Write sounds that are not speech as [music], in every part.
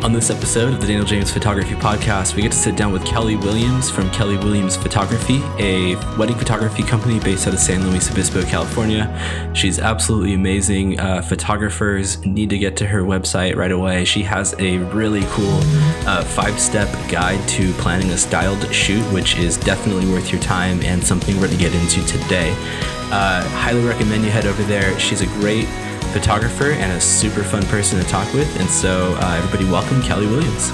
On this episode of the Daniel James Photography Podcast, we get to sit down with Kelley Williams from Kelley Williams Photography, a wedding photography company based out of San Luis Obispo, California. She's absolutely amazing. Uh, photographers need to get to her website right away. She has a really cool uh, five step guide to planning a styled shoot, which is definitely worth your time and something we're going to get into today. Uh, highly recommend you head over there. She's a great photographer and a super fun person to talk with. And so, uh, everybody, welcome Kelley Williams.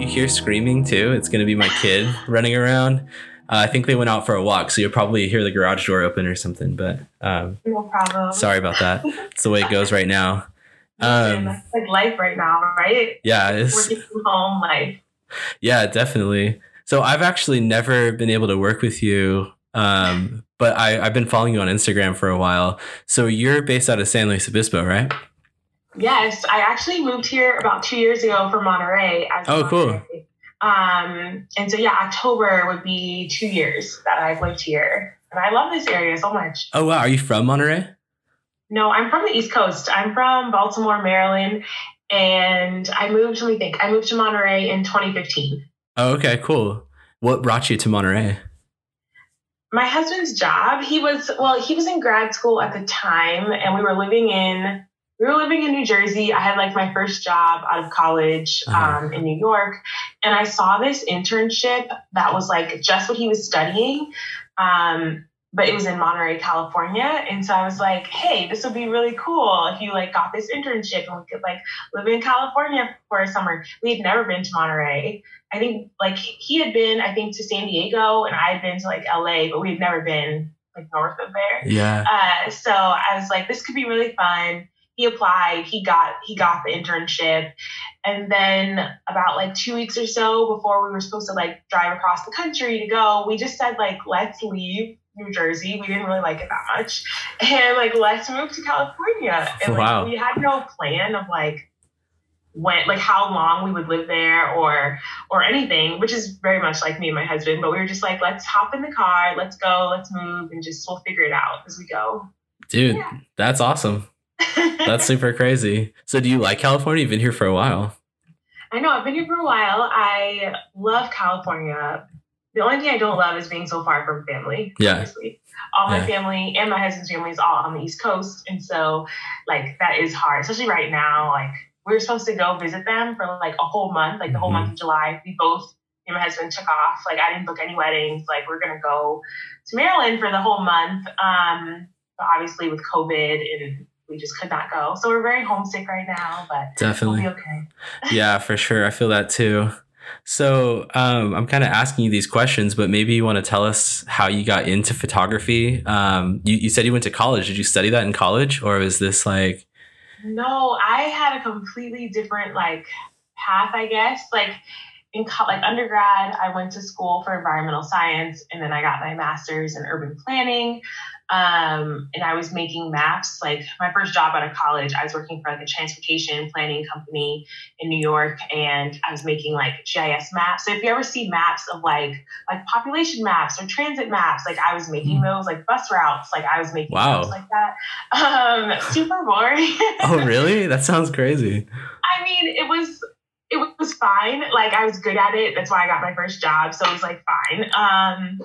You hear screaming too? It's going to be my kid [laughs] running around. Uh, I think they went out for a walk, so you'll probably hear the garage door open or something. But um, no problem. Sorry about that. [laughs] It's the way it goes right now. Um, like life right now, right? Yeah, it's working from home life. Yeah, definitely. So I've actually never been able to work with you um, but I, I've been following you on Instagram for a while. So you're based out of San Luis Obispo, right? Yes, I actually moved here about two years ago from Monterey. oh, Monterey. cool. Um, and so yeah, October would be two years that I've lived here, and I love this area so much. Oh wow, are you from Monterey? No, I'm from the East Coast. I'm from Baltimore, Maryland, and I moved. Let me think. I moved to Monterey in 2015. Oh, okay, cool. What brought you to Monterey? My husband's job he was well he was in grad school at the time and we were living in we were living in new jersey i had like my first job out of college uh-huh. um, in new york and i saw this internship that was like just what he was studying um, but it was in Monterey, California. And so I was like, hey, this would be really cool if you like got this internship and we could like live in California for a summer. We had never been to Monterey. I think like he had been, I think, to San Diego and I had been to like LA, but we had never been like north of there. Yeah. Uh, so I was like, this could be really fun. He applied, he got he got the internship. And then about like two weeks or so before we were supposed to like drive across the country to go, we just said like, let's leave New Jersey. We didn't really like it that much. And like, let's move to California. And wow. like, we had no plan of like when like how long we would live there or or anything, which is very much like me and my husband. But we were just like, let's hop in the car, let's go, let's move, and just we'll figure it out as we go. Dude, yeah. that's awesome. that's super [laughs] crazy. So do you like California? You've been here for a while. I know, I've been here for a while. I love California the only thing I don't love is being so far from family. Yeah. Obviously. All my yeah. family and my husband's family is all on the East Coast. And so, like, that is hard, especially right now. Like, we were supposed to go visit them for like a whole month, like the whole mm-hmm. month of July. We both, me and my husband took off. Like, I didn't book any weddings. Like, we're going to go to Maryland for the whole month. Um, but obviously, with COVID and we just could not go. So we're very homesick right now, but definitely we'll okay. yeah, for sure. I feel that too. So um, I'm kind of asking you these questions, but maybe you want to tell us how you got into photography. Um, you, you said you went to college. Did you study that in college, or was this like? No, I had a completely different like path, I guess. Like in co- like undergrad, I went to school for environmental science, and then I got my master's in urban planning. Um, and I was making maps. Like my first job out of college, I was working for like a transportation planning company in New York, and I was making like GIS maps. So if you ever see maps of like like population maps or transit maps, like I was making hmm. those, like bus routes, like I was making wow. like that. Um, super boring. oh, really? [laughs] That sounds crazy. I mean, it was it was fine. Like I was good at it. That's why I got my first job. So it was like fine. Um,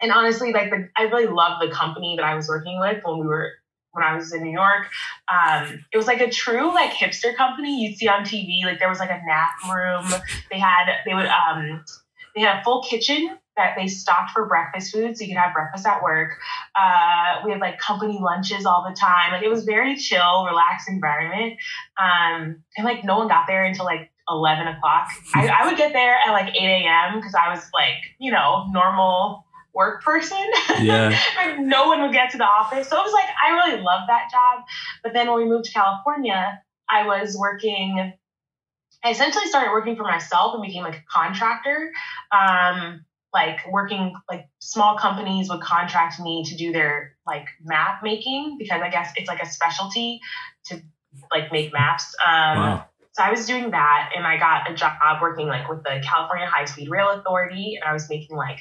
and honestly, like the, I really loved the company that I was working with when we were when I was in New York. Um, it was like a true like hipster company you'd see on TV. Like there was like a nap room. They had they would um they had a full kitchen that they stocked for breakfast food, so you could have breakfast at work. Uh, we had like company lunches all the time. Like it was very chill, relaxed environment. Um, and like no one got there until like 11 o'clock. I, I would get there at like 8 a.m. because I was like, you know, normal work person. [laughs] Yeah. no one would get to the office. So it was like, I really loved that job. But then when we moved to California, I was working, I essentially started working for myself and became like a contractor. Um, like working like small companies would contract me to do their like map making because I guess it's like a specialty to like make maps. Um, wow. So I was doing that and I got a job working like with the California High Speed Rail Authority and I was making like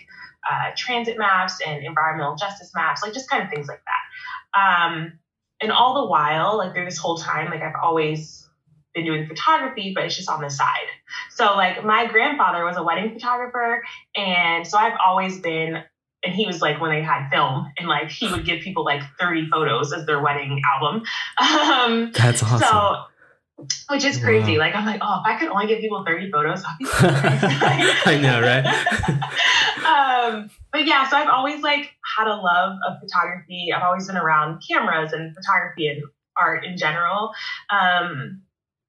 uh, transit maps and environmental justice maps, like just kind of things like that. Um, and all the while, like through this whole time, like I've always been doing photography, but it's just on the side. So like my grandfather was a wedding photographer, and so I've always been. And he was like when they had film, and like he would give people like 30 photos as their wedding album. [laughs] Um, That's awesome. so which is crazy. Like I'm like, oh, if I could only give people 30 photos, I'd be so [laughs] nice. [laughs] I know, right? [laughs] um, but yeah, so I've always like had a love of photography. I've always been around cameras and photography and art in general. Um,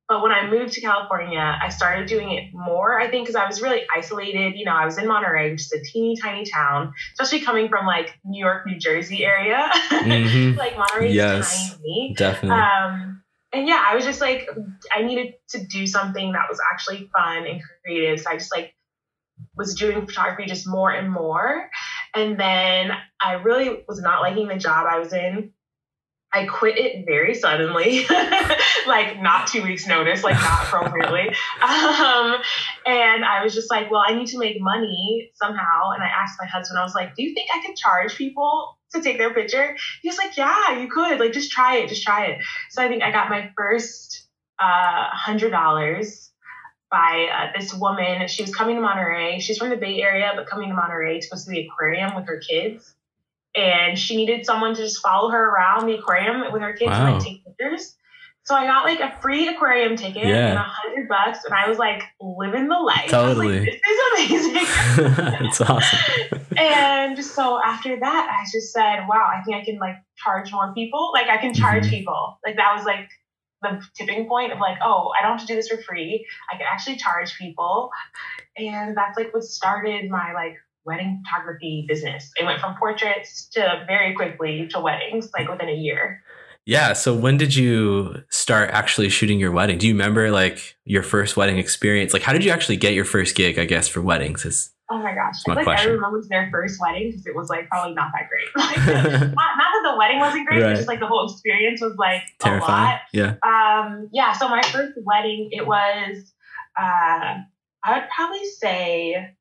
but when I moved to California, I started doing it more, I think, because I was really isolated. You know, I was in Monterey, which is a teeny tiny town, especially coming from like New York, New Jersey area. Mm-hmm. like Monterey yes, tiny. Definitely. Um, and yeah, I was just like, I needed to do something that was actually fun and creative. So I just like was doing photography just more and more. And then I really was not liking the job I was in. I quit it very suddenly, [laughs] like not two weeks notice, like not appropriately. [laughs] um, and I was just like, well, I need to make money somehow. And I asked my husband, I was like, do you think I could charge people to take their picture? He was like, yeah, you could. Like, just try it, just try it. So I think I got my first uh, hundred dollars by uh, this woman. She was coming to Monterey. She's from the Bay Area, but coming to Monterey to go to the aquarium with her kids and she needed someone to just follow her around the aquarium with her kids wow. and like take pictures. So I got like a free aquarium ticket yeah. and a hundred bucks, and I was like living the life. Totally, like, this is amazing. [laughs] it's awesome. [laughs] and so after that, I just said, "Wow, I think I can like charge more people. Like I can charge mm-hmm. people. Like that was like the tipping point of like, oh, I don't have to do this for free. I can actually charge people, and that's like what started my like wedding photography business. It went from portraits to very quickly to weddings, like within a year. Yeah. So when did you start actually shooting your wedding? Do you remember like your first wedding experience? Like how did you actually get your first gig, I guess, for weddings? Is Oh my gosh. My like question. everyone was their first wedding because it was like probably not that great. [laughs] Like, [laughs] not, not, that the wedding wasn't great, right. but just like the whole experience was like Terrifying. a lot. Yeah. Um, yeah. So my first wedding, it was uh I would probably say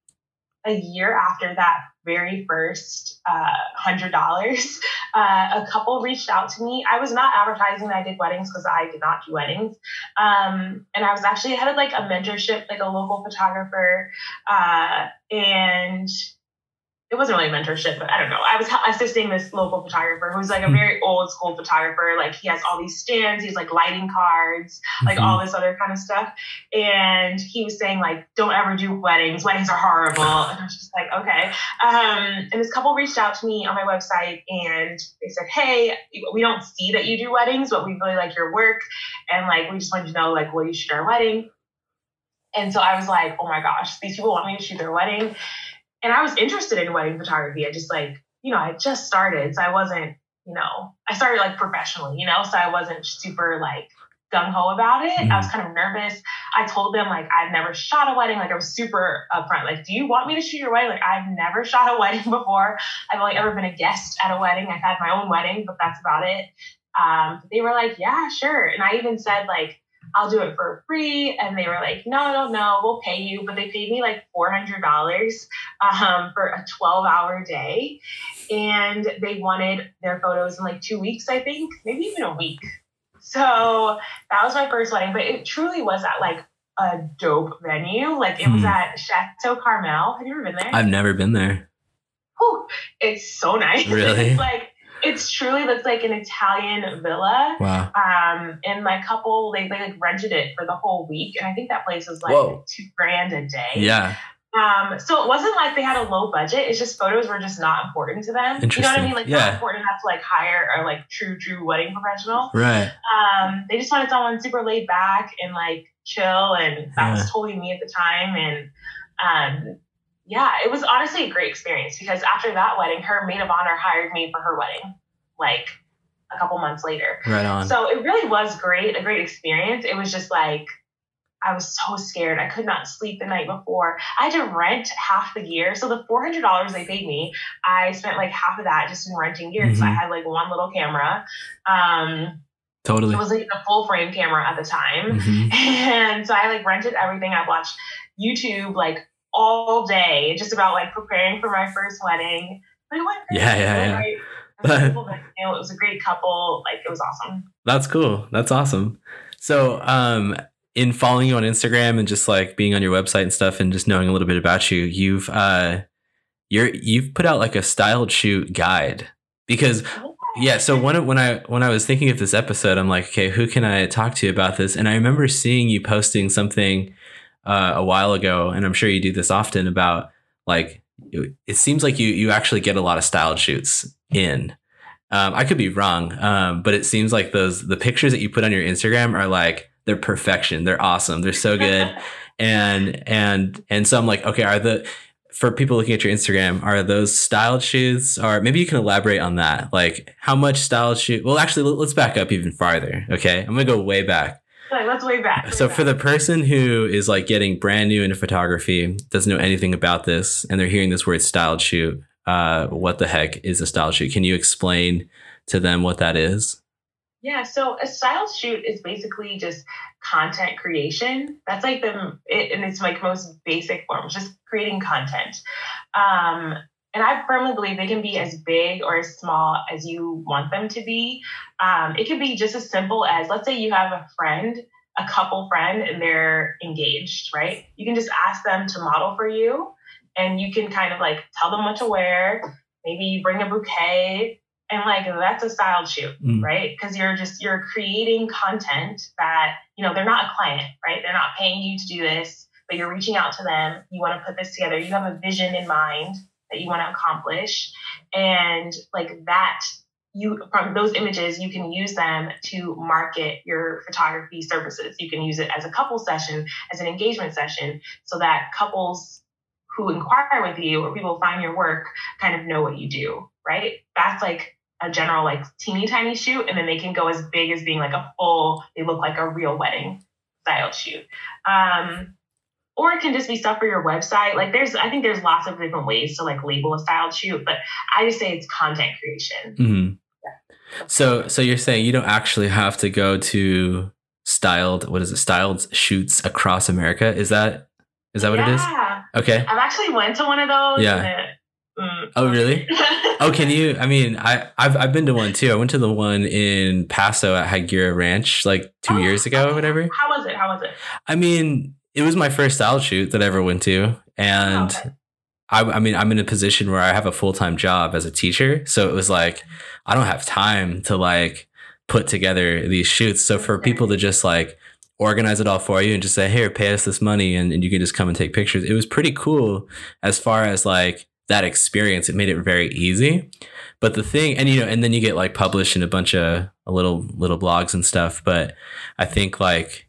a year after that very first uh, hundred dollars, [laughs] uh, a couple reached out to me. I was not advertising that I did weddings because I did not do weddings, um, and I was actually headed like a mentorship, like a local photographer, uh, and it wasn't really mentorship, but I don't know. I was assisting this local photographer who's like a hmm. very old school photographer. Like he has all these stands, he's like lighting cards, like mm-hmm. all this other kind of stuff. And he was saying like, don't ever do weddings. Weddings are horrible. And I was just like, okay. Um, and this couple reached out to me on my website and they said, hey, we don't see that you do weddings, but we really like your work. And like, we just wanted to know like, will you shoot our wedding? And so I was like, oh my gosh, these people want me to shoot their wedding and I was interested in wedding photography. I just like, you know, I just started. So I wasn't, you know, I started like professionally, you know, so I wasn't super like gung ho about it. Mm-hmm. I was kind of nervous. I told them like I've never shot a wedding. Like I was super upfront. Like, do you want me to shoot your wedding? Like I've never shot a [laughs] wedding before. I've only ever been a guest at a wedding. I've had my own wedding, but that's about it. Um, they were like, yeah, sure. And I even said like, I'll do it for free. And they were like, no, no, no, we'll pay you. But they paid me like $400 um, for a 12 hour day. And they wanted their photos in like two weeks, I think, maybe even a week. So that was my first wedding. But it truly was at like a dope venue. Like it was hmm. at Chateau Carmel. Have you ever been there? I've never been there. Whew, it's so nice. [laughs] Really? like it's truly looks like an Italian villa. Wow. Um, and my couple they, they like rented it for the whole week, and I think that place was like Whoa. two grand a day. Yeah. Um, so it wasn't like they had a low budget. It's just photos were just not important to them. You know what I mean? Like yeah. not important enough to like hire a like true, true wedding professional. Right. Um, they just wanted someone super laid back and like chill, and that yeah. was totally me at the time. And um, yeah, it was honestly a great experience because after that wedding, her maid of honor hired me for her wedding, like a couple months later. Right on. So it really was great, a great experience. It was just like I was so scared. I could not sleep the night before. I had to rent half the gear. So the four hundred dollars they paid me, I spent like half of that just in renting gear because mm-hmm. I had like one little camera. Um, totally. It was like a full frame camera at the time, mm-hmm. [laughs] and so I like rented everything. I watched YouTube like all day just about like preparing for my first wedding. But it went great. Yeah, yeah, yeah. [laughs] it was a great couple. Like it was awesome. That's cool. That's awesome. So, um, in following you on Instagram and just like being on your website and stuff and just knowing a little bit about you, you've uh you're you've put out like a styled shoot guide because yeah so when when i when i was thinking of this episode i'm like okay who can i talk to about this and i remember seeing you posting something uh, a while ago and i'm sure you do this often about like it seems like you you actually get a lot of styled shoots in um, i could be wrong um, but it seems like those the pictures that you put on your instagram are like they're perfection they're awesome they're so good [laughs] and and and so i'm like okay are the for people looking at your Instagram, are those styled shoots? Or maybe you can elaborate on that. Like how much styled shoot? Well, actually, let's back up even farther. Okay, I'm gonna go way back. Let's way back. Way so back. for the person who is like getting brand new into photography, doesn't know anything about this, and they're hearing this word styled shoot, uh, what the heck is a styled shoot? Can you explain to them what that is? Yeah, so a styled shoot is basically just content creation. That's like the it, and it's like most basic form, just creating content. Um, and I firmly believe they can be as big or as small as you want them to be. Um, it could be just as simple as let's say you have a friend, a couple friend, and they're engaged, right? You can just ask them to model for you, and you can kind of like tell them what to wear. Maybe bring a bouquet and like that's a styled shoot mm. right because you're just you're creating content that you know they're not a client right they're not paying you to do this but you're reaching out to them you want to put this together you have a vision in mind that you want to accomplish and like that you from those images you can use them to market your photography services. You can use it as a couple session as an engagement session so that couples who inquire with you or people find your work kind of know what you do right? That's like a general like teeny tiny shoot and then they can go as big as being like a full they look like a real wedding style shoot. Um, or it can just be stuff for your website like there's i think there's lots of different ways to like label a styled shoot but i just say it's content creation mm-hmm. yeah. so so you're saying you don't actually have to go to styled what is it styled shoots across america is that is that what yeah. it is okay i've actually went to one of those yeah Mm. Oh, really? [laughs] oh, can you? I mean, I I've I've been to one too. I went to the one in Paso at Higuera Ranch like two oh, years ago or whatever. How was it? How was it? I mean, it was my first style shoot that I ever went to, and. Oh, okay. I, I mean, I'm in a position where I have a full time job as a teacher. So it was like, I don't have time to like put together these shoots. So for people to just like organize it all for you and just say, here, pay us this money and, and you can just come and take pictures. It was pretty cool as far as like that experience, it made it very easy. But the thing, and you know, and then you get like published in a bunch of little little blogs and stuff. But I think like,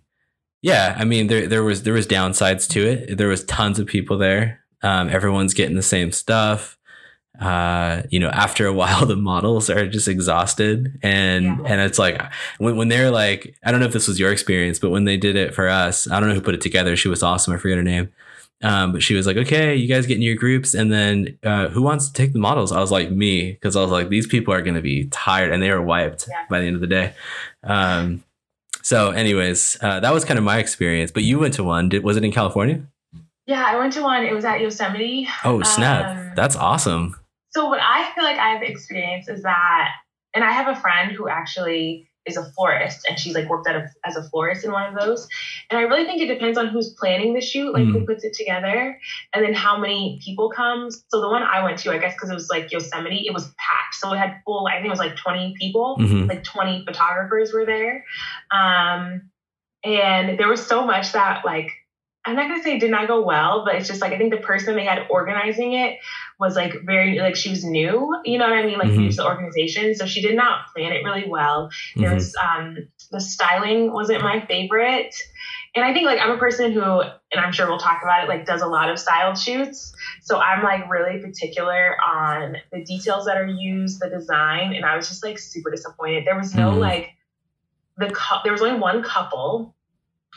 yeah, I mean, there there was there was downsides to it. There was tons of people there. Um, everyone's getting the same stuff. Uh, you know, after a [laughs] while, the models are just exhausted, and yeah. and it's like when when they're like, I don't know if this was your experience, but when they did it for us, I don't know who put it together. She was awesome. I forget her name um, but she was like, okay, you guys get in your groups. And then uh, who wants to take the models? I was like, me, because I was like, these people are going to be tired and they were wiped yeah. by the end of the day. Um, so, anyways, uh, that was kind of my experience. But you went to one. Did, was it in California? Yeah, I went to one. It was at Yosemite. Oh, snap. Um, That's awesome. So, what I feel like I've experienced is that, and I have a friend who actually is a florist and she's like worked at a, as a florist in one of those and i really think it depends on who's planning the shoot like mm. who puts it together and then how many people come so the one i went to i guess because it was like yosemite it was packed so it had full i think it was like 20 people mm-hmm. like 20 photographers were there um and there was so much that like I'm not gonna say it did not go well, but it's just like I think the person they had organizing it was like very like she was new, you know what I mean, like mm-hmm. new to the organization, so she did not plan it really well. Mm-hmm. There was um, the styling wasn't my favorite, and I think like I'm a person who, and I'm sure we'll talk about it, like does a lot of style shoots, so I'm like really particular on the details that are used, the design, and I was just like super disappointed. There was no mm-hmm. like the cu- there was only one couple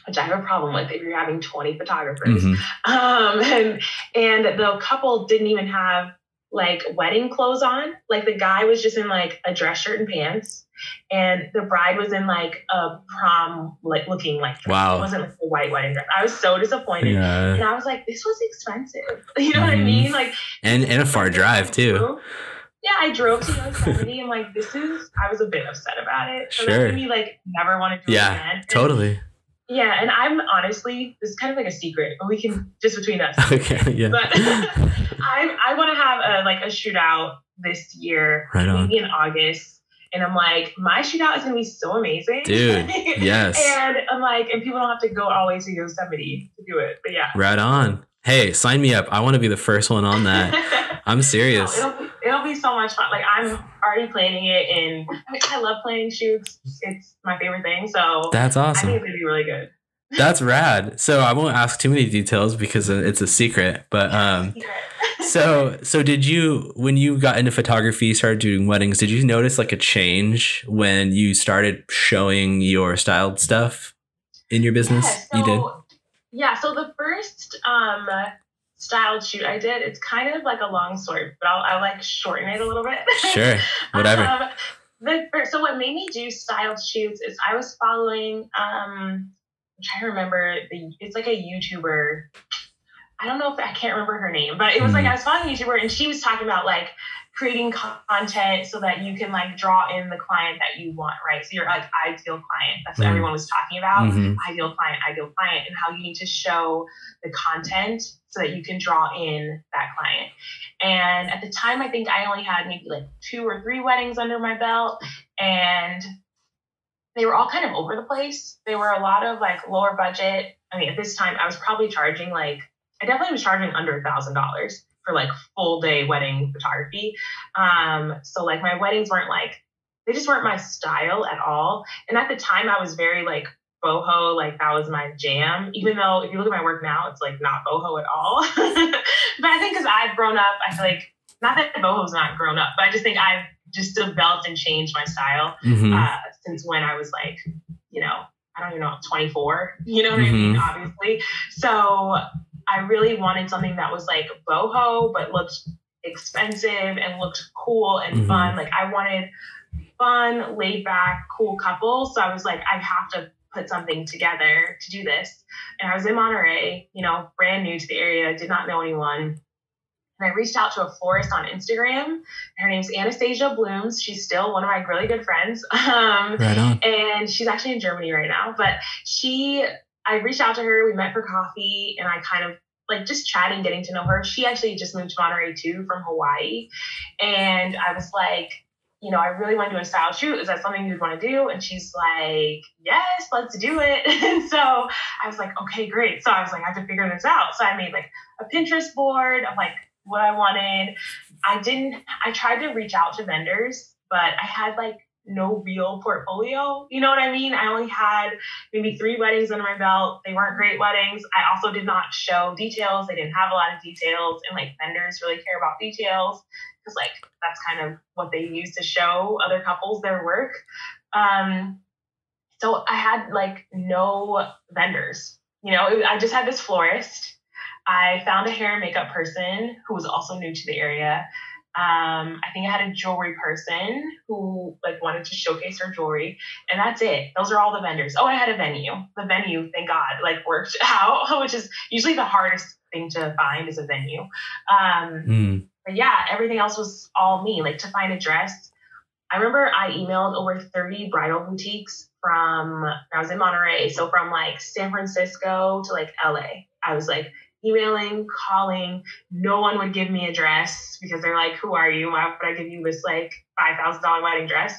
which I have a problem with if you're having 20 photographers. Mm-hmm. Um, and, and the couple didn't even have like wedding clothes on. Like the guy was just in like a dress shirt and pants, and the bride was in like a prom like looking like dress. Wow. It wasn't like a white wedding dress. I was so disappointed. Yeah. And I was like, this was expensive. [laughs] You know mm-hmm. what I mm-hmm. mean? Like and and a far drive too. yeah, I drove to Yosemite. I'm like, this is. I was a bit upset about it. So Sure. that made me like never want to do Yeah, it again. And- Totally. Yeah, and I'm honestly, this is kind of like a secret, but we can just between us. [laughs] Okay. Yeah. But [laughs] I I want to have a like a shootout this year, Right on. maybe in August. And I'm like, my shootout is gonna be so amazing, Dude, yes. [laughs] and I'm like, and people don't have to go all the way to Yosemite to do it. But yeah. Right on. Hey, sign me up. I want to be the first one on that. I'm serious. No, it'll, be, so much fun. Like I'm already planning it, and I, mean, I love planning shoots. It's my favorite thing. So That's awesome. I think it's gonna be really good. That's rad. So I won't ask too many details because it's a secret. But [laughs] um, so so did you when you got into photography, started doing weddings? Did you notice like a change when you started showing your styled stuff in your business? Yeah, you did. Yeah, so the first um styled shoot I did, it's kind of like a long story, but I'll, I'll like shorten it a little bit. [laughs] Sure. Whatever. Um, the so what made me do styled shoots is I was following um I'm trying to remember the it's like a YouTuber. I don't know if I can't remember her name, but it was like Mhm. I was following a YouTuber and she was talking about like creating content so that you can like draw in the client that you want, right? So you're like ideal client. That's what Mhm. everyone was talking about Mhm. ideal client, ideal client, and how you need to show the content so that you can draw in that client. And at the time, I think I only had maybe like two or three weddings under my belt, and they were all kind of over the place. They were a lot of like lower budget. I mean, at this time, I was probably charging like, I definitely was charging under a thousand dollars for like full day wedding photography. Um, so like my weddings weren't like, they just weren't my style at all. And at the time, I was very like boho, like that was my jam. Even though if you look at my work now, it's like not boho at all. [laughs] but I think because I've grown up, I feel like not that boho's not grown up, but I just think I've just developed and changed my style Mhm. uh, since when I was like, you know, I don't even know, 24. You know what I mean? Obviously. So I really wanted something that was like boho, but looked expensive and looked cool and Mhm. fun. Like I wanted fun, laid back, cool couples. So I was like, I have to put something together to do this. And I was in Monterey, you know, brand new to the area, did not know anyone. And I reached out to a florist on Instagram. Her name's Anastasia Blooms. She's still one of my really good friends. [laughs] Um, Right on. and she's actually in Germany right now. But she, I reached out to her. We met for coffee, and I kind of like just chatting, getting to know her. She actually just moved to Monterey too from Hawaii, and I was like, you know, I really want to do a style shoot. Is that something you'd want to do? And she's like, yes, let's do it. [laughs] And so I was like, okay, great. So I was like, I have to figure this out. So I made like a Pinterest board of like what I wanted. I didn't, I tried to reach out to vendors, but I had like no real portfolio. You know what I mean? I only had maybe three weddings under my belt. They weren't great weddings. I also did not show details. They didn't have a lot of details, and like vendors really care about details because like that's kind of what they use to show other couples their work. Um, so I had like no vendors. You know, it, I just had this florist. I found a hair and makeup person who was also new to the area. Um, I think I had a jewelry person who like wanted to showcase her jewelry, and that's it. Those are all the vendors. Oh, I had a venue. The venue, thank God, like worked [laughs] out, which is usually the hardest thing to find is a venue. Um, Mm. but yeah, everything else was all me. Like to find a dress. I remember I emailed over 30 bridal boutiques from I was in Monterey, so from like San Francisco to like LA. I was like emailing, calling. No one would give me a dress because they're like, "Who are you? Why would I give you this like five thousand dollar wedding dress?"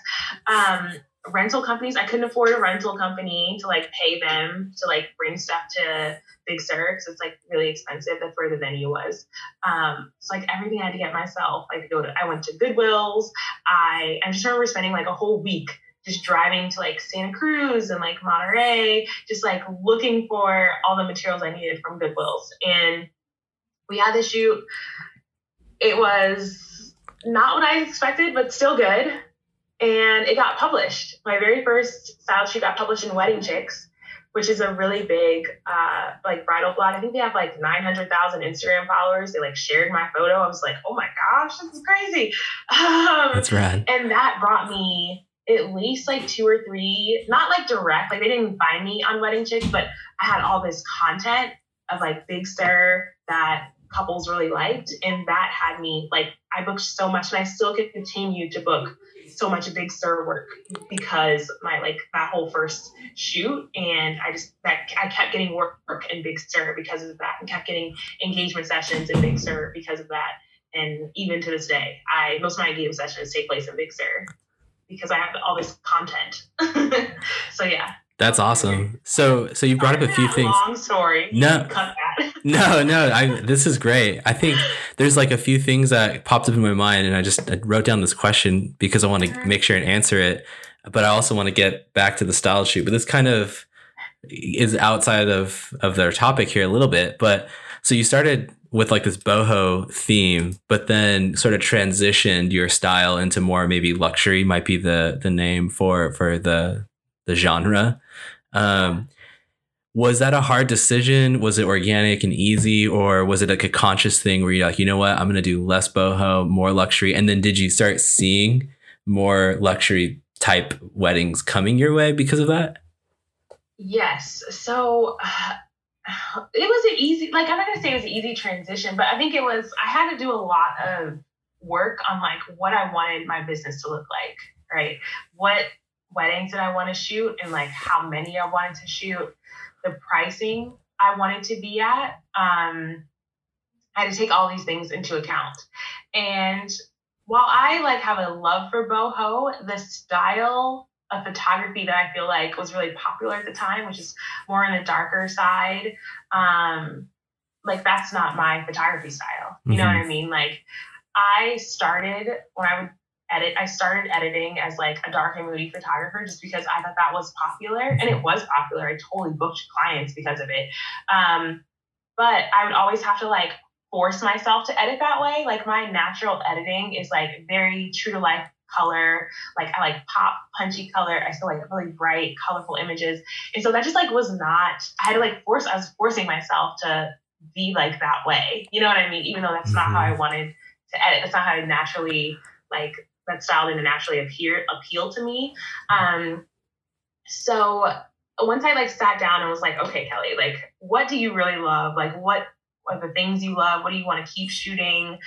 Um, rental companies, I couldn't afford a rental company to like pay them to like bring stuff to Big Sur because it's like really expensive. That's where the venue was. Um, so like everything I had to get myself. I go to. I went to Goodwills. I I just remember spending like a whole week just driving to like Santa Cruz and like Monterey, just like looking for all the materials I needed from Goodwills. And we had the shoot. It was not what I expected, but still good. And it got published. My very first style shoot got published in Wedding Chicks, which is a really big uh, like bridal blog. I think they have like 900,000 Instagram followers. They like shared my photo. I was like, oh my gosh, this is crazy. [laughs] Um, That's rad. and that brought me at least like two or three, not like direct, like they didn't find me on Wedding Chicks, but I had all this content of like Big Sur that couples really liked. And that had me like, I booked so much and I still continue to book so much Big Sur work because my like that whole first shoot and I just that I kept getting work in Big Sur because of that and kept getting engagement sessions in Big Sur because of that. And even to this day, I most of my engagement sessions take place in Big Sur because I have all this content. [laughs] so yeah. That's awesome. So so you brought up a few things. Long story. No. [laughs] no, no. I this is great. I think there's like a few things that popped up in my mind, and I just I wrote down this question because I want to make sure and answer it, but I also want to get back to the style shoot. But this kind of is outside of of their topic here a little bit. But so you started with like this boho theme, but then sort of transitioned your style into more maybe luxury might be the the name for for the the genre. Um, was that a hard decision? Was it organic and easy, or was it like a conscious thing where you're like, you know what, I'm gonna do less boho, more luxury, and then did you start seeing more luxury type weddings coming your way because of that? Yes. So uh, it was an easy, like I'm not gonna say it was an easy transition, but I think it was. I had to do a lot of work on like what I wanted my business to look like, right? What weddings did I want to shoot and like how many I wanted to shoot, the pricing I wanted to be at. Um, I had to take all these things into account. And while I like have a love for boho, the style of photography that I feel like was really popular at the time, which is more on the darker side, um, like that's not my photography style. You mm-hmm. know what I mean? Like I started when I would edit. I started editing as like a dark and moody photographer just because I thought that was popular, and it was popular. I totally booked clients because of it. Um, but I would always have to like force myself to edit that way. Like my natural editing is like very true to life color. Like I like pop, punchy color. I still like really bright, colorful images. And so that just like was not. I had to like force. I was forcing myself to be like that way. You know what I mean? Even though that's mm-hmm. not how I mm-hmm. wanted to edit. That's not how I naturally like that style didn't naturally appear appeal to me. Um, so once I like sat down and was like, okay, Kelley, like, what do you really love? Like, what are the things you love? What do you want to keep shooting?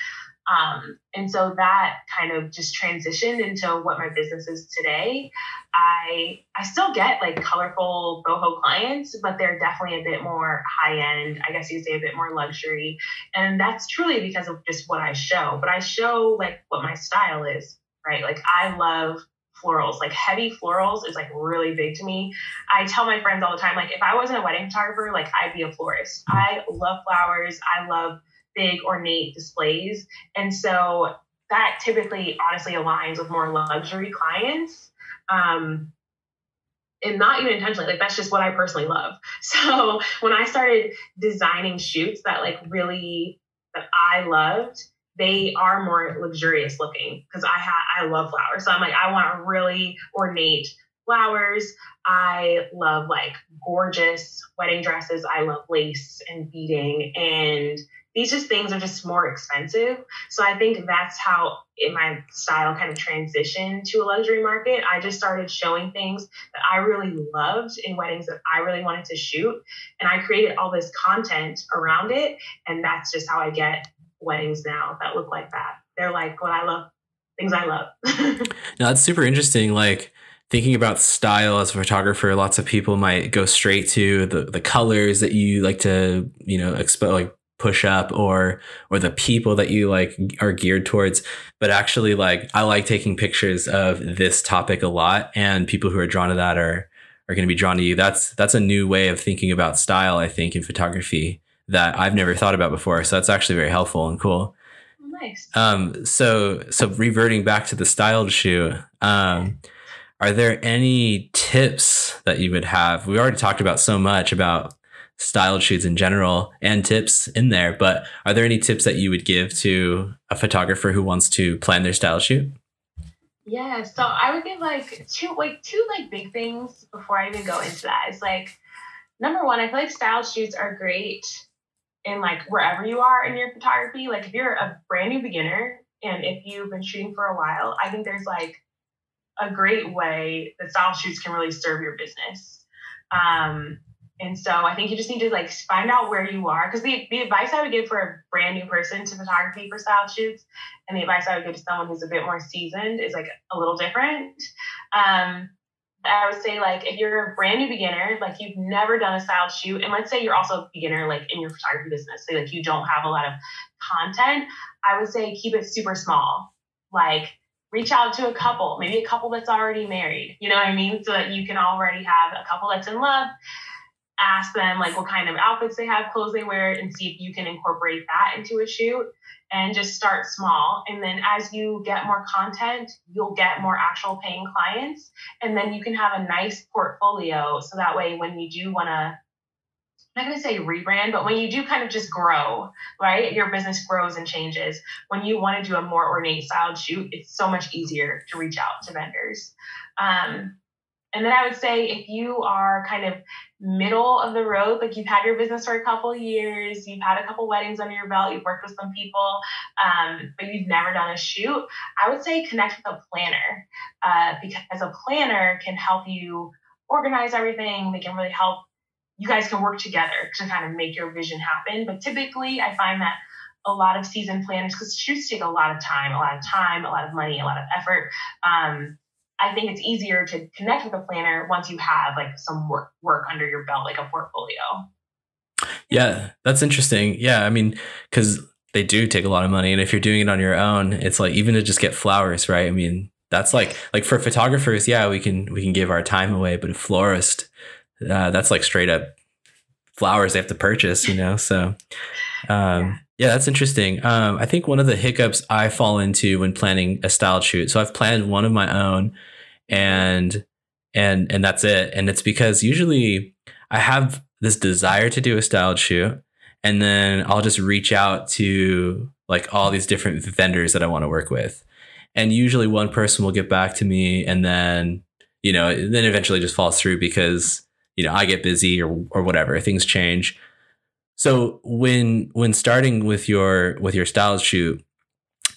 Um, and so that kind of just transitioned into what my business is today. I I still get like colorful boho clients, but they're definitely a bit more high end. I guess you'd say a bit more luxury, and that's truly because of just what I show. But I show like what my style is right? Like I love florals. Like heavy florals is like really big to me. I tell my friends all the time, like if I wasn't a wedding photographer, like I'd be a florist. I love flowers. I love big ornate displays. And so that typically honestly aligns with more luxury clients. Um, and not even intentionally, like that's just what I personally love. [laughs] So when I started designing shoots that like really that I loved, they are more luxurious looking because I ha- I love flowers. So I'm like, I want really ornate flowers. I love like gorgeous wedding dresses. I love lace and beading. And these just things are just more expensive. So I think that's how in my style kind of transitioned to a luxury market. I just started showing things that I really loved in weddings that I really wanted to shoot. And I created all this content around it. And that's just how I get weddings now that look like that. They're like what I love, things I love. [laughs] now that's super interesting. Like thinking about style as a photographer, lots of people might go straight to the, the colors that you like to, you know, expose like push up or or the people that you like are geared towards but actually like i like taking pictures of this topic a lot and people who are drawn to that are are going to be drawn to you that's that's a new way of thinking about style i think in photography that I've never thought about before. So that's actually very helpful and cool. Nice. Um, so so reverting back to the styled shoot, um, are there any tips that you would have? We already talked about so much about styled shoots in general and tips in there, but are there any tips that you would give to a photographer who wants to plan their style shoot? Yeah, so I would give like two like two like big things before I even go into that. It's like number one, I feel like style shoots are great in like wherever you are in your photography. Like if you're a brand new beginner and if you've been shooting for a while, I think there's like a great way that style shoots can really serve your business. Um, And so I think you just need to like find out where you are. Because the, the advice I would give for a brand new person to photography for style shoots and the advice I would give to someone who's a bit more seasoned is like a little different. Um, I would say like if you're a brand new beginner, like you've never done a style shoot, and let's say you're also a beginner like in your photography business, say like you don't have a lot of content, I would say keep it super small. Like reach out to a couple, maybe a couple that's already married, you know what I mean? So that you can already have a couple that's in love. Ask them like what kind of outfits they have, clothes they wear, and see if you can incorporate that into a shoot and just start small. And then as you get more content, you'll get more actual paying clients. And then you can have a nice portfolio. So that way, when you do want to, I'm not going to say rebrand, but when you do kind of just grow, right? Your business grows and changes. When you want to do a more ornate styled shoot, it's so much easier to reach out to vendors. Um, and then I would say if you are kind of middle of the road, like you've had your business for a couple years, you've had a couple weddings under your belt, you've worked with some people, um, but you've never done a shoot, I would say connect with a planner uh, because a planner can help you organize everything. They can really help. You guys can work together to kind of make your vision happen. But typically, I find that a lot of season planners, because shoots take a lot of time, a lot of time, a lot of money, a lot of effort. Um, I think it's easier to connect with a planner once you have like some work work under your belt, like a portfolio. Yeah, that's interesting. Yeah, I mean, because they do take a lot of money, and if you're doing it on your own, it's like even to just get flowers, right? I mean, that's like like for photographers, yeah, we can we can give our time away, but a florist, uh, that's like straight up flowers they have to purchase, you know. So, um, yeah, that's interesting. Um, I think one of the hiccups I fall into when planning a style shoot. So I've planned one of my own, and and and that's it. And it's because usually I have this desire to do a styled shoot, and then I'll just reach out to like all these different vendors that I want to work with, and usually one person will get back to me, and then you know then eventually just falls through because you know I get busy or or whatever things change. So when when starting with your with your styles shoot,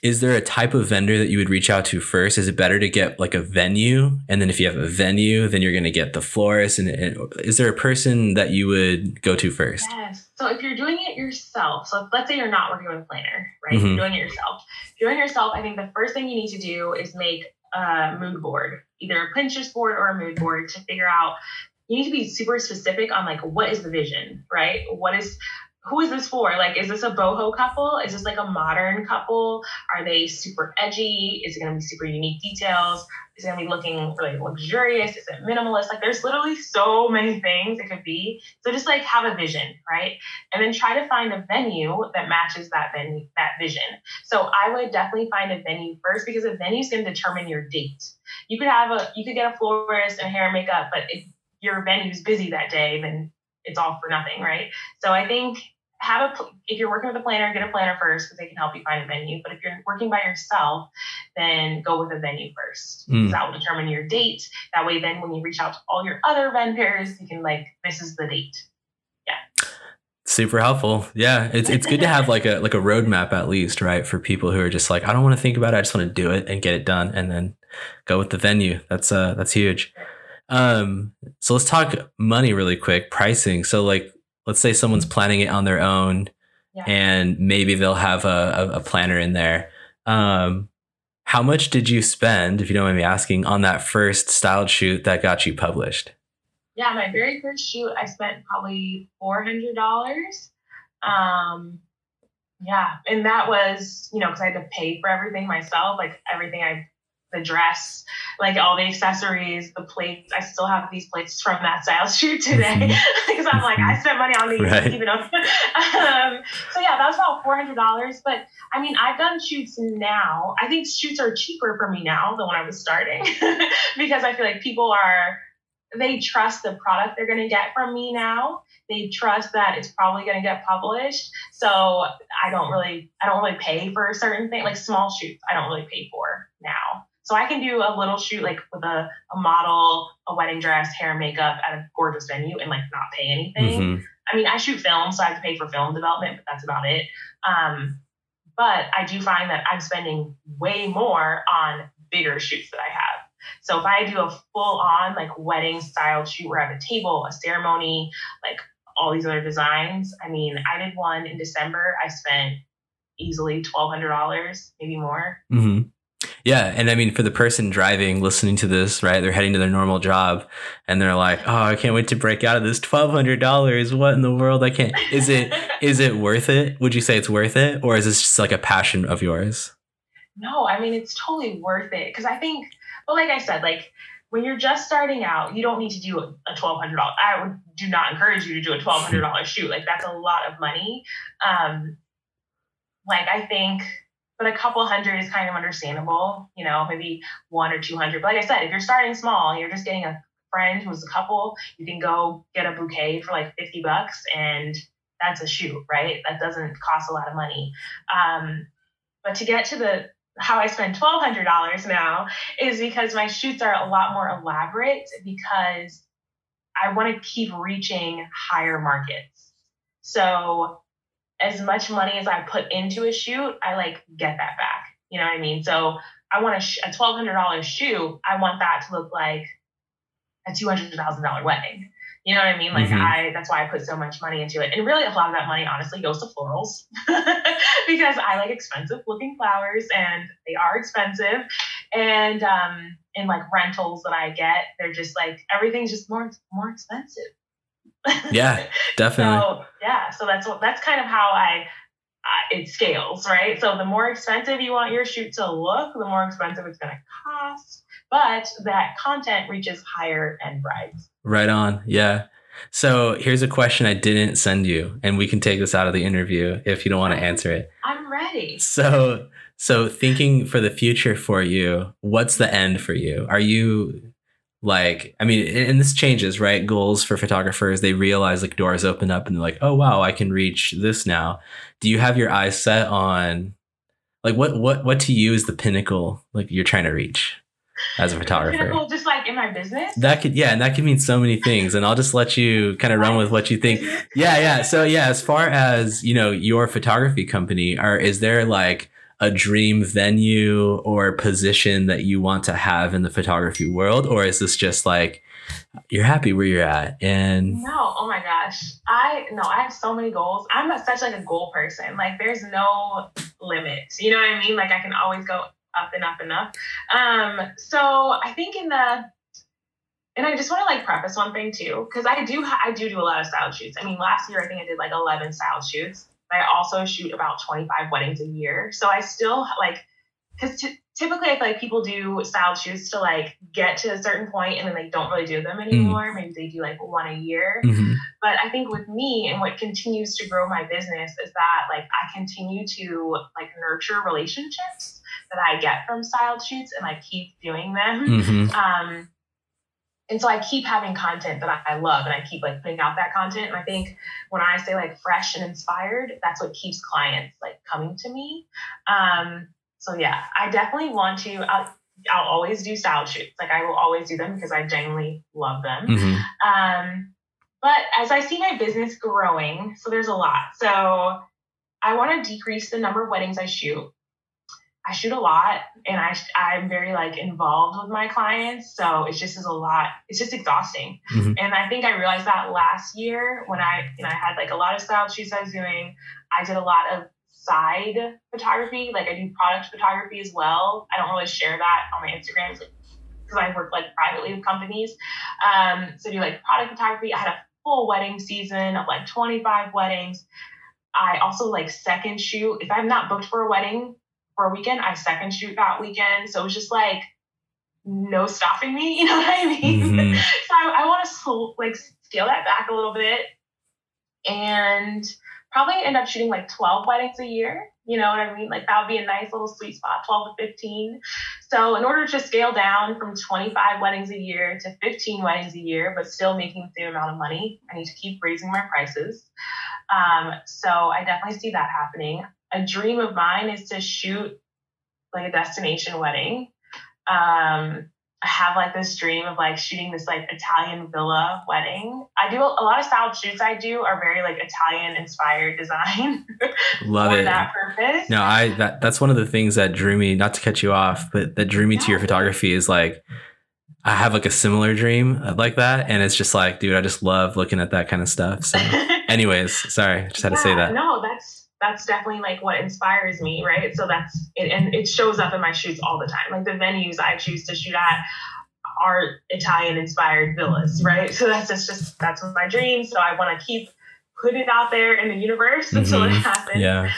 is there a type of vendor that you would reach out to first? Is it better to get like a venue, and then if you have a venue, then you're going to get the florist? And, and, is there a person that you would go to first? Yes. So if you're doing it yourself, so let's say you're not working with a planner, right? Mm-hmm. You're doing it yourself. If you're doing it yourself, I think the first thing you need to do is make a mood board, either a Pinterest board or a mood board, to figure out you need to be super specific on like what is the vision, right? What is who is this for? Like, is this a boho couple? Is this like a modern couple? Are they super edgy? Is it to be super unique details? Is it to be looking really luxurious? Is it minimalist? Like, there's literally so many things it could be. So just like have a vision, right? And then try to find a venue that matches that venue, that vision. So I would definitely find a venue first because a venue is to determine your date. You could have a, you could get a florist and hair and makeup, but if your venue's busy that day, then it's all for nothing, right? So I think have a if you're working with a planner, get a planner first because they can help you find a venue. But if you're working by yourself, then go with a venue first. Mm. That will determine your date. That way, then when you reach out to all your other vendors, you can like this is the date. Yeah. Super helpful. Yeah, it's it's good to have like a like a roadmap at least, right? For people who are just like, I don't want to think about it. I just want to do it and get it done, and then go with the venue. That's uh that's huge. Um, so let's talk money really quick, pricing. So like, let's say someone's planning it on their own, yeah. and maybe they'll have a, a, a planner in there. Um, how much did you spend, if you don't mind me asking, on that first styled shoot that got you published? Yeah, my very first shoot, I spent probably four hundred dollars. Um, yeah, and that was, you know, because I had to pay for everything myself, like everything I the dress, like all the accessories, the plates. I still have these plates from that style shoot [laughs] today [laughs] because I'm like, I spent money on these, right. even [laughs] um, so yeah, that was about four hundred dollars. But I mean, I've done shoots now. I think shoots are cheaper for me now than when I was starting because I feel like people are they trust the product they're going to get from me now they trust that it's probably going to get published so i don't really i don't really pay for a certain thing like small shoots i don't really pay for now so I can do a little shoot like with a, a model, a wedding dress, hair, makeup at a gorgeous venue and like not pay anything. Mm-hmm. I mean, I shoot film, so I have to pay for film development, but that's about it. Um, but I do find that I'm spending way more on bigger shoots that I have. So if I do a full on like wedding style shoot where I have a table, a ceremony, like all these other designs, I mean, I did one in December. I spent easily twelve hundred dollars, maybe more. Mm-hmm. Yeah, and I mean, for the person driving, listening to this, right? They're heading to their normal job, and they're like, "Oh, I can't wait to break out of this twelve hundred dollars. What in the world? I can't." Is it [laughs] is it worth it? Would you say it's worth it, or is this just like a passion of yours? No, I mean it's totally worth it because I think, but like I said, like when you're just starting out, you don't need to do a twelve hundred dollars. I would do not encourage you to do a twelve hundred dollars shoot. Like that's a lot of money. Um, like I think but a couple hundred is kind of understandable, you know, maybe one or 200. But like I said, if you're starting small, you're just getting a friend who's a couple, you can go get a bouquet for like 50 bucks and that's a shoot, right? That doesn't cost a lot of money. Um, but to get to the how I spend $1,200 now is because my shoots are a lot more elaborate because I want to keep reaching higher markets. So as much money as I put into a shoot, I like get that back. You know what I mean? So I want a, sh- a twelve hundred dollars shoe. I want that to look like a two hundred thousand dollar wedding. You know what I mean? Like mm-hmm. I that's why I put so much money into it. And really a lot of that money honestly goes to florals [laughs] because I like expensive looking flowers and they are expensive. And um in like rentals that I get, they're just like everything's just more more expensive yeah, [laughs] definitely. so, yeah, so that's what that's kind of how I uh, it scales, right? So the more expensive you want your shoot to look, the more expensive it's going to cost, but that content reaches higher end brides. Right on. Yeah. So here's a question I didn't send you, and we can take this out of the interview if you don't want to answer it. I'm ready. So, so thinking for the future for you, what's the end for you? Are you like i mean and this changes right? Goals for photographers they realize like doors open up and they're like oh wow i can reach this now. Do you have your eyes set on like what what what to you is the pinnacle like you're trying to reach as a photographer? pinnacle, just like in my business? That could yeah and that could mean so many things and i'll just let you kind of run with what you think. [laughs] Yeah yeah so yeah as far as you know your photography company are is there like a dream venue or position that you want to have in the photography world? Or is this just like you're happy where you're at and no oh my gosh. I no i have so many goals. I'm a, such like a goal person. Like there's no limits. You know what i mean? Like i can always go up and up and up. Um so i think in the and I just want to like preface one thing too, because I do I do do a lot of style shoots. I mean, last year I think I did like 11 style shoots. I also shoot about 25 weddings a year. So I still like, because t- typically I feel like people do style shoots to like get to a certain point and then they don't really do them mm. anymore. Mm. Maybe they do like one a year. Mm-hmm. But I think with me and what continues to grow my business is that like I continue to like nurture relationships that I get from style shoots and I keep doing them. Mm-hmm. Um, and so I keep having content that I, love and I keep like putting out that content. And I think when I say like fresh and inspired, that's what keeps clients like coming to me. Um, so yeah, I definitely want to. I'll, I'll always do style shoots. Like I will always do them because I genuinely love them. Mm-hmm. Um, but as I see my business growing, so there's a lot. So I want to decrease the number of weddings I shoot. I shoot a lot and I I'm very like involved with my clients, so it's just is a lot. It's just exhausting. Mm-hmm. And I think I realized that last year when I you know I had like a lot of style shoots I was doing. I did a lot of side photography, like I do product photography as well. I don't really share that on my Instagram because I work like privately with companies. Um, so I do like product photography. I had a full wedding season of like 25 weddings. I also like second shoot. If I'm not booked for a wedding, for a weekend. I second shoot that weekend. So it was just like no stopping me. [laughs] You know what I mean? Mm-hmm. [laughs] so I, I want to like scale that back a little bit and probably end up shooting like 12 weddings a year. You know what I mean? Like that would be a nice little sweet spot, 12 to 15. So in order to scale down from 25 weddings a year to 15 weddings a year, but still making the same amount of money, I need to keep raising my prices. Um, so I definitely see that happening a dream of mine is to shoot like a destination wedding. Um, I have like this dream of like shooting this like Italian villa wedding. I do a lot of style shoots I do are very like Italian inspired design. [laughs] Love for it. that purpose. No, I that that's one of the things that drew me, not to cut you off, but that drew me no. to your photography is like I have like a similar dream like that, and it's just like, dude, I just love looking at that kind of stuff. So, [laughs] anyways, sorry, just had yeah, to say that. No, that's that's definitely like what inspires me, right? So that's it, and it shows up in my shoots all the time. Like the venues I choose to shoot at are Italian inspired villas, right? So that's just, just that's my dream. So I want to keep putting it out there in the universe [laughs] mm-hmm. until it happens. Yeah.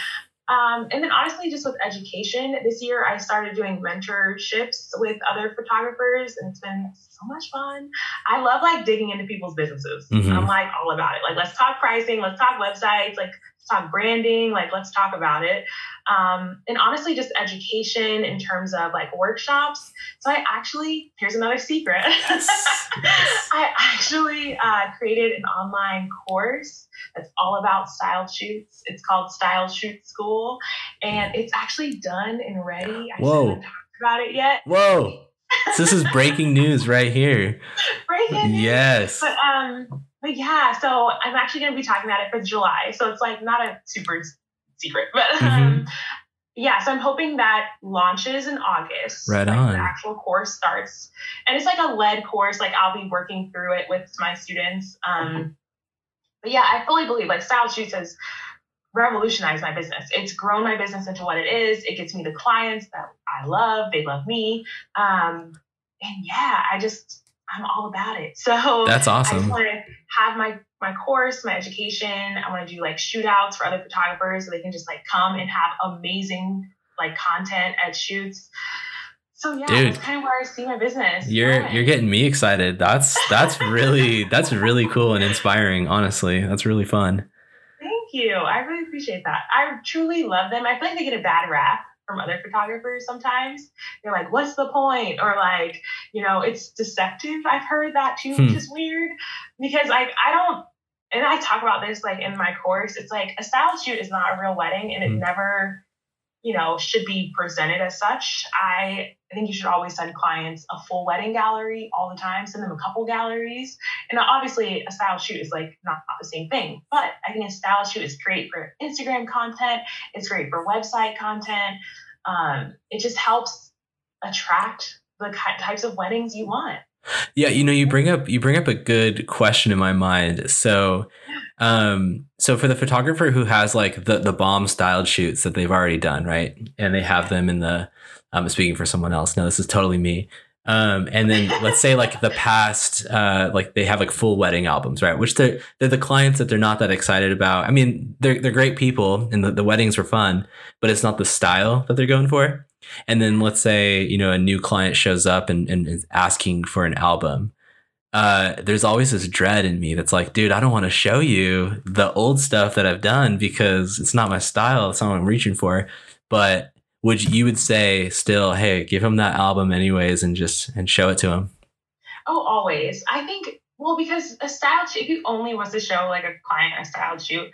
Um, and then honestly, just with education, this year I started doing mentorships with other photographers, and it's been so much fun. I love like digging into people's businesses. Mm-hmm. I'm like all about it. Like, let's talk pricing, let's talk websites, like talk branding, like let's talk about it. Um, and honestly, just education in terms of like workshops. So I actually, here's another secret. Yes. [laughs] I actually uh, created an online course that's all about style shoots. It's called Style Shoot School, and it's actually done and ready. I Whoa. haven't talked about it yet. Whoa. so this is breaking news right here. [laughs] Breaking news. Yes. But um, but yeah, so I'm actually going to be talking about it for July. So it's like not a super secret, but mm-hmm. um, yeah. So I'm hoping that launches in August. Right like on. The actual course starts, and it's like a led course. Like I'll be working through it with my students. Um, but yeah, I fully believe like Style Shoots has revolutionized my business. It's grown my business into what it is. It gets me the clients that I love. They love me. Um, and yeah, I just I'm all about it. So that's awesome. I just want to have my my course, my education. I want to do like shootouts for other photographers so they can just like come and have amazing like content at shoots. So yeah, Dude, that's kind of where I see my business. You're going. you're getting me excited. That's that's really that's really cool and inspiring. Honestly, that's really fun. Thank you. I really appreciate that. I truly love them. I feel like they get a bad rap from other photographers sometimes. They're like, "What's the point?" Or like, you know, it's deceptive. I've heard that too, hmm. which is weird because like I don't. And I talk about this like in my course. It's like a style shoot is not a real wedding, and it hmm. never you know, should be presented as such. I, I think you should always send clients a full wedding gallery all the time, send them a couple galleries. And obviously, a style shoot is like not, the same thing, but I think a style shoot is great for Instagram content, it's great for website content. Um, it just helps attract the types of weddings you want. Yeah, you know, you bring up you bring up a good question in my mind. So, um, so for the photographer who has like the the bomb styled shoots that they've already done, right, and they have them in the, I'm speaking for someone else. No, this is totally me. Um, and then let's say like the past, uh, like they have like full wedding albums, right? Which they're they're the clients that they're not that excited about. I mean, they're they're great people, and the, the weddings were fun, but it's not the style that they're going for. And then let's say, you know, a new client shows up and, and is asking for an album. Uh, there's always this dread in me that's like, dude, I don't want to show you the old stuff that I've done because it's not my style. It's not what I'm reaching for. But would you would say still, hey, give him that album anyways and just and show it to him? Oh, always. I think well because a style shoot, if you only was to show like a client a style shoot,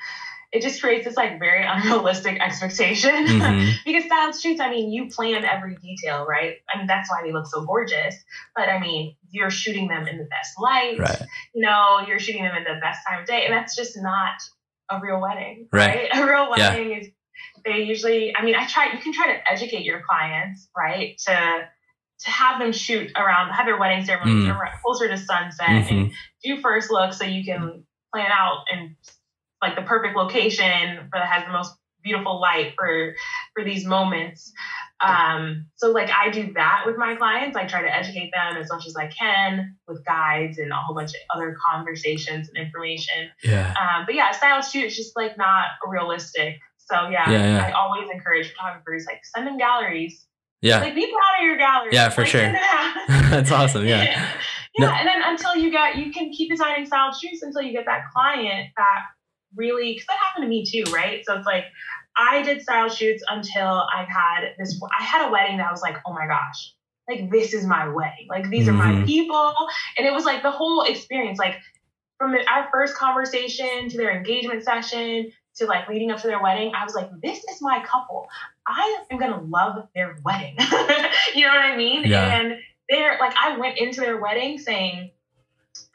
it just creates this like very unrealistic [laughs] expectation mm-hmm. [laughs] because style shoots i mean you plan every detail right i mean that's why they look so gorgeous but i mean you're shooting them in the best light right. you know you're shooting them in the best time of day and that's just not a real wedding right, right? [laughs] a real wedding yeah. is they usually i mean i try you can try to educate your clients right to to have them shoot around have their wedding ceremony mm. closer to sunset mm-hmm. and do first look so you can plan out and like the perfect location that has the most beautiful light for for these moments. Um so like i do that with my clients. I try to educate them as much as i can with guides and a whole bunch of other conversations and information. Yeah. Um but yeah style shoot is just like not realistic. So yeah, yeah, yeah. i always encourage photographers like send them galleries. Yeah. Like be proud of your gallery. Yeah for like, sure. [laughs] [laughs] That's awesome yeah. Yeah, no. and then until you get you can keep designing style shoots until you get that client that really because that happened to me too, right? So it's like I did style shoots until I had this. I had a wedding that I was like, oh my gosh, like this is my wedding. Like these mm-hmm. are my mm-hmm. people, and it was like the whole experience, like from our first conversation to their engagement session to like leading up to their wedding. I was like, this is my couple. I am gonna love their wedding. [laughs] you know what I mean? Yeah. And they're like, I went into their wedding saying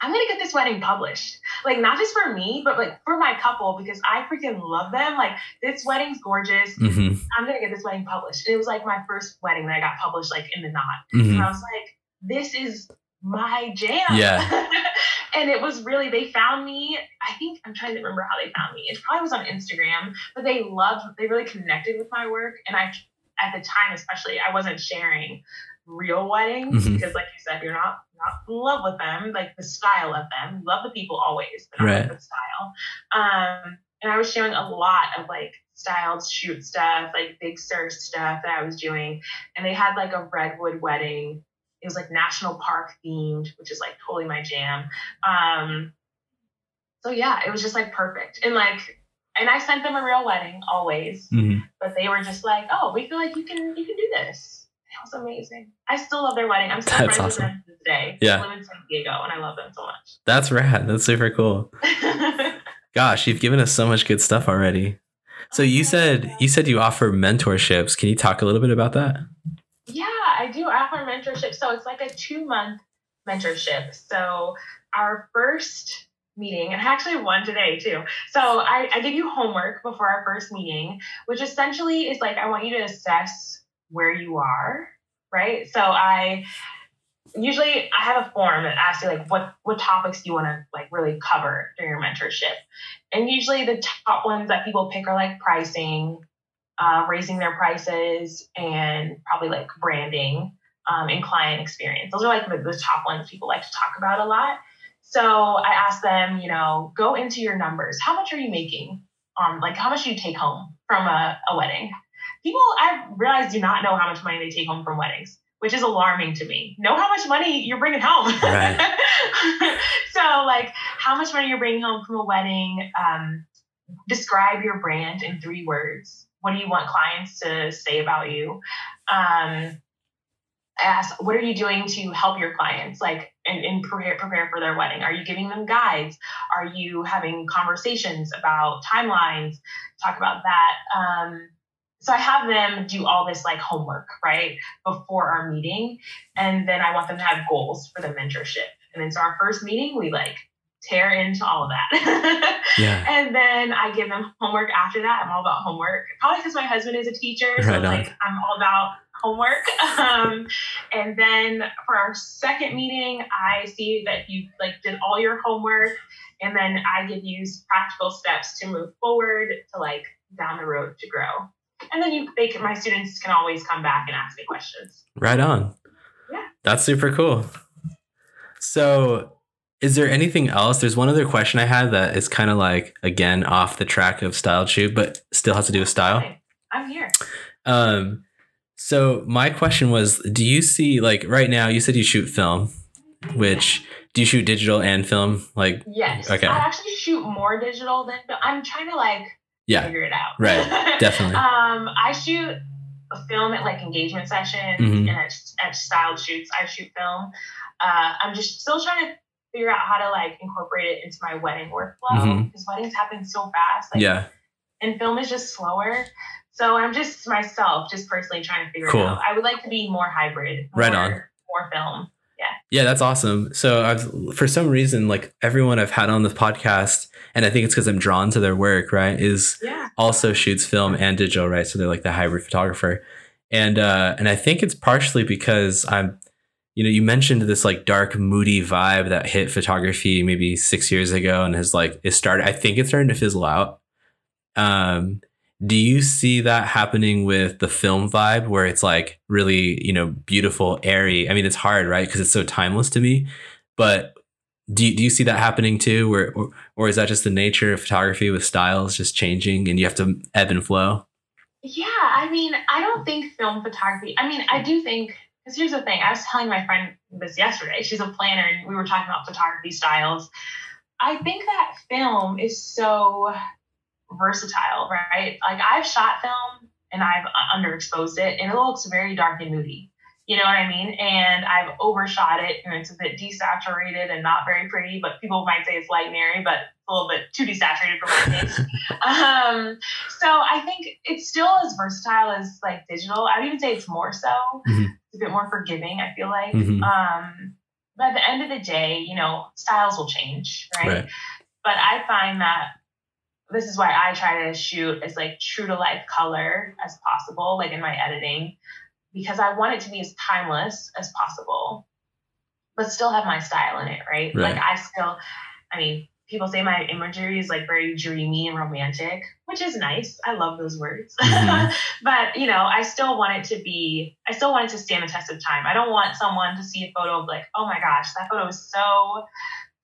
I'm gonna get this wedding published. Like not just for me, but like for my couple because I freaking love them. Like this wedding's gorgeous. Mm-hmm. I'm gonna get this wedding published. And it was like my first wedding that I got published like in the knot. Mm-hmm. And I was like, this is my jam. Yeah. [laughs] and it was really they found me. I think I'm trying to remember how they found me. It probably was on Instagram, but they loved they really connected with my work. And I at the time especially I wasn't sharing real weddings Mhm. because like you said, you're not love with them, like the style of them. Love the people always, but not Right. the style. Um and I was sharing a lot of like styled shoot stuff, like Big Sur stuff that I was doing. And they had like a redwood wedding. It was like national park themed, which is like totally my jam. Um, so yeah, it was just like perfect. And like, and I sent them a real wedding always, Mhm. but they were just like, "Oh, we feel like you can you can do this." It was amazing. I still love their wedding. I'm still [laughs] That's friends awesome. with them to this day. Yeah. I live in San Diego, and I love them so much. That's rad. That's super cool. [laughs] Gosh, you've given us so much good stuff already. So you oh, said you said you offer mentorships. Can you talk a little bit about that? Yeah, I do offer mentorship. So it's like a two month mentorship. So our first meeting, and I actually have one today too. So I, I give you homework before our first meeting, which essentially is like I want you to assess where you are, right? So I usually I have a form that asks you like what what topics do you want to like really cover during your mentorship. And usually the top ones that people pick are like pricing, uh, raising their prices, and probably like branding um, and client experience. Those are like the, the top ones people like to talk about a lot. So I ask them, you know, go into your numbers. How much are you making? Um, like how much do you take home from a, a wedding? People I realize do not know how much money they take home from weddings, which is alarming to me. Know how much money you're bringing home. Right. [laughs] so like how much money you're bringing home from a wedding. Um, describe your brand in three words. What do you want clients to say about you? Um, ask what are you doing to help your clients like and, and prepare prepare for their wedding are you giving them guides are you having conversations about timelines talk about that um, so i have them do all this like homework right before our meeting and then i want them to have goals for the mentorship and then so our first meeting we like tear into all of that [laughs] Yeah. and then I give them homework after that. I'm all about homework. Probably because my husband is a teacher, so Right like I'm all about homework. [laughs] Um, and then for our second meeting, I see that you like did all your homework, and then I give you practical steps to move forward to like down the road to grow. And then you, they can, my students can always come back and ask me questions. Right on. Yeah. That's super cool. So, is there anything else? There's one other question I had that is kind of like again off the track of style shoot, but still has to do with style. I'm here. Um, so my question was, do you see like right now? You said you shoot film, which do you shoot digital and film? Like, Yes. Okay. I actually shoot more digital than I'm trying to like yeah, figure it out. Right, definitely. [laughs] um, I shoot a film at like engagement sessions Mhm. and at, at styled shoots. I shoot film. Uh, I'm just still trying to figure out how to like incorporate it into my wedding workflow because weddings happen so fast. Like, yeah, And film is just slower. So I'm just myself, just personally trying to figure Cool. it out. I would like to be more hybrid. Right on. More film. Yeah, that's awesome. So I've for some reason like everyone I've had on this podcast, and I think it's because I'm drawn to their work. Right, is Yeah. also shoots film and digital, right? So they're like the hybrid photographer. And uh and I think it's partially because I'm you know, you mentioned this like dark, moody vibe that hit photography maybe six years ago and has like it started I think it's starting to fizzle out. Um do you see that happening with the film vibe where it's like really, you know, beautiful, airy? I mean, it's hard, right? Because it's so timeless to me. But do you, do you see that happening too? Where or, or is that just the nature of photography with styles just changing and you have to ebb and flow? Yeah, I mean, I don't think film photography. I mean, I do think because here's the thing. I was telling my friend this yesterday. She's a planner, and we were talking about photography styles. I think that film is so versatile, right? Like I've shot film and I've underexposed it, and it looks very dark and moody. You know what I mean? And I've overshot it, and it's a bit desaturated and not very pretty. But people might say it's light and airy, but a little bit too desaturated for my taste. [laughs] um, so I think it's still as versatile as like digital. I would even say it's more so. Mhm. It's a bit more forgiving. I feel like. Mhm. Um, but at the end of the day, you know, styles will change, right? Right. But I find that this is why I try to shoot as like true to life color as possible, like in my editing, because I want it to be as timeless as possible. but still have my style in it, right? Right. Like I still, I mean, people say my imagery is like very dreamy and romantic, which is nice. I love those words. Mhm. [laughs] but you know, I still want it to be, I still want it to stand the test of time. I don't want someone to see a photo of like, oh my gosh, that photo is so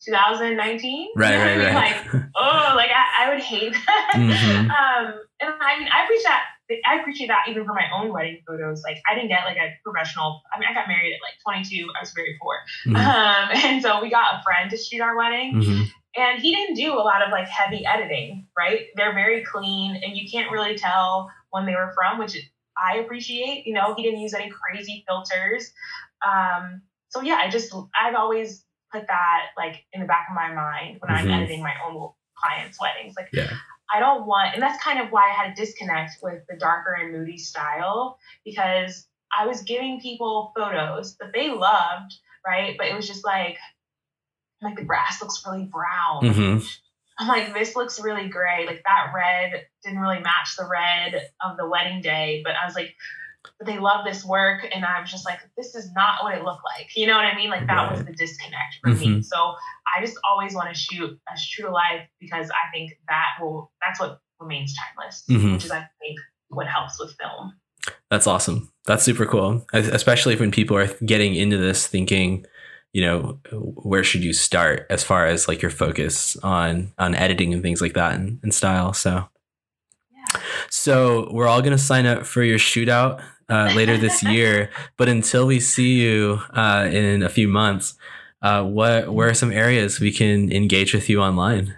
2019. Right, You know what I mean? right, Like, oh, like I, I would hate that. Mhm. [laughs] Um, and I mean, I appreciate that. I appreciate that even for my own wedding photos. Like, I didn't get like a professional. I mean, I got married at like 22. I was very poor, Mhm. um, [laughs] and so we got a friend to shoot our wedding, Mhm. and he didn't do a lot of like heavy editing. Right? They're very clean, and you can't really tell when they were from, which I appreciate. You know, he didn't use any crazy filters. Um, so yeah, I just I've always put that like in the back of my mind when I'm Mhm. editing my own clients' weddings. Like Yeah. I don't want, and that's kind of why I had a disconnect with the darker and moody style because I was giving people photos that they loved, right? But it was just like, like the grass looks really brown. Mm-hmm. I'm like, this looks really gray. Like that red didn't really match the red of the wedding day. But I was like, they love this work. And I was just like, this is not what it looked like. You know what I mean? Like that was the disconnect for me. Mhm. So I just always want to shoot as true to life because I think that will, that's what remains timeless, Mhm. which is, I think, what helps with film. That's awesome. That's super cool. Es- Especially when people are getting into this thinking, you know, where should you start as far as like your focus on on editing and things like that and, and style. So. So we're all gonna sign up for your shootout uh, later this [laughs] year. But until we see you uh, in a few months, uh, what where are some areas we can engage with you online?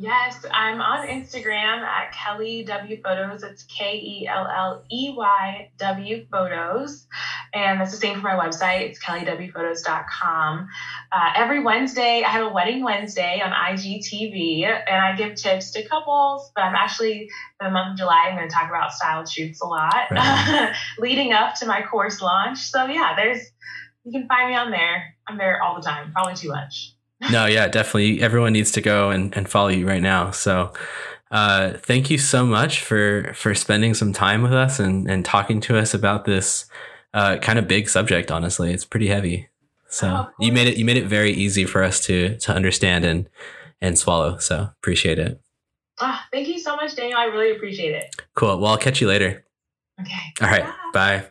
Yes, I'm on Instagram at Kelley W Photos. It's K E L L E Y W Photos. And that's the same for my website. It's kelleywphotos.com. Uh, every Wednesday, I have a wedding Wednesday on IGTV, and I give tips to couples. But I'm actually, for the month of July, I'm going to talk about style shoots a lot Right. [laughs] leading up to my course launch. So, yeah, there's, you can find me on there. I'm there all the time, probably too much. No, yeah, definitely. Everyone needs to go and, and follow you right now. So uh, thank you so much for for spending some time with us and, and talking to us about this uh, kind of big subject. Honestly, it's pretty heavy. So Oh, you made it you made it very easy for us to to understand and and swallow. So appreciate it. Ah, thank you so much, Daniel. I really appreciate it. Cool. Well, I'll catch you later. Okay. All right. Bye. Bye.